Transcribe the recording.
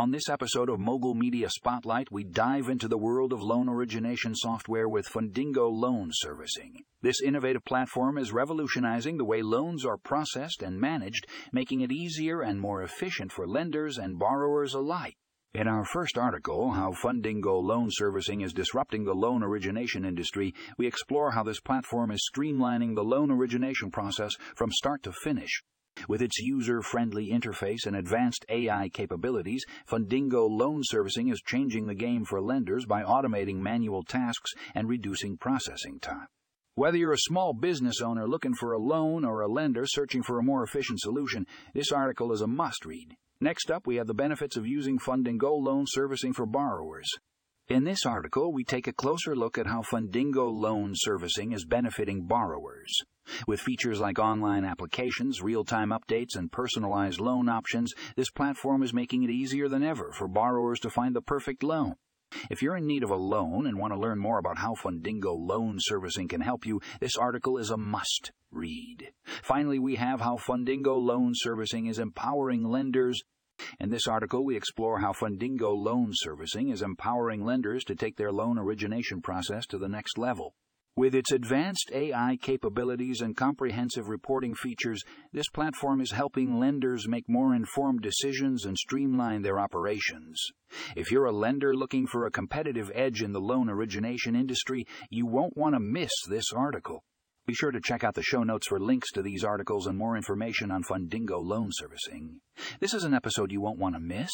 On this episode of Mogul Media Spotlight, we dive into the world of loan origination software with Fundingo Loan Servicing. This innovative platform is revolutionizing the way loans are processed and managed, making it easier and more efficient for lenders and borrowers alike. In our first article, How Fundingo Loan Servicing is Disrupting the Loan Origination Industry, we explore how this platform is streamlining the loan origination process from start to finish. With its user friendly interface and advanced AI capabilities, Fundingo Loan Servicing is changing the game for lenders by automating manual tasks and reducing processing time. Whether you're a small business owner looking for a loan or a lender searching for a more efficient solution, this article is a must read. Next up, we have the benefits of using Fundingo loan servicing for borrowers. In this article, we take a closer look at how Fundingo loan servicing is benefiting borrowers. With features like online applications, real time updates, and personalized loan options, this platform is making it easier than ever for borrowers to find the perfect loan. If you're in need of a loan and want to learn more about how Fundingo loan servicing can help you, this article is a must read. Finally, we have how Fundingo loan servicing is empowering lenders. In this article, we explore how Fundingo loan servicing is empowering lenders to take their loan origination process to the next level. With its advanced AI capabilities and comprehensive reporting features, this platform is helping lenders make more informed decisions and streamline their operations. If you're a lender looking for a competitive edge in the loan origination industry, you won't want to miss this article. Be sure to check out the show notes for links to these articles and more information on Fundingo loan servicing. This is an episode you won't want to miss.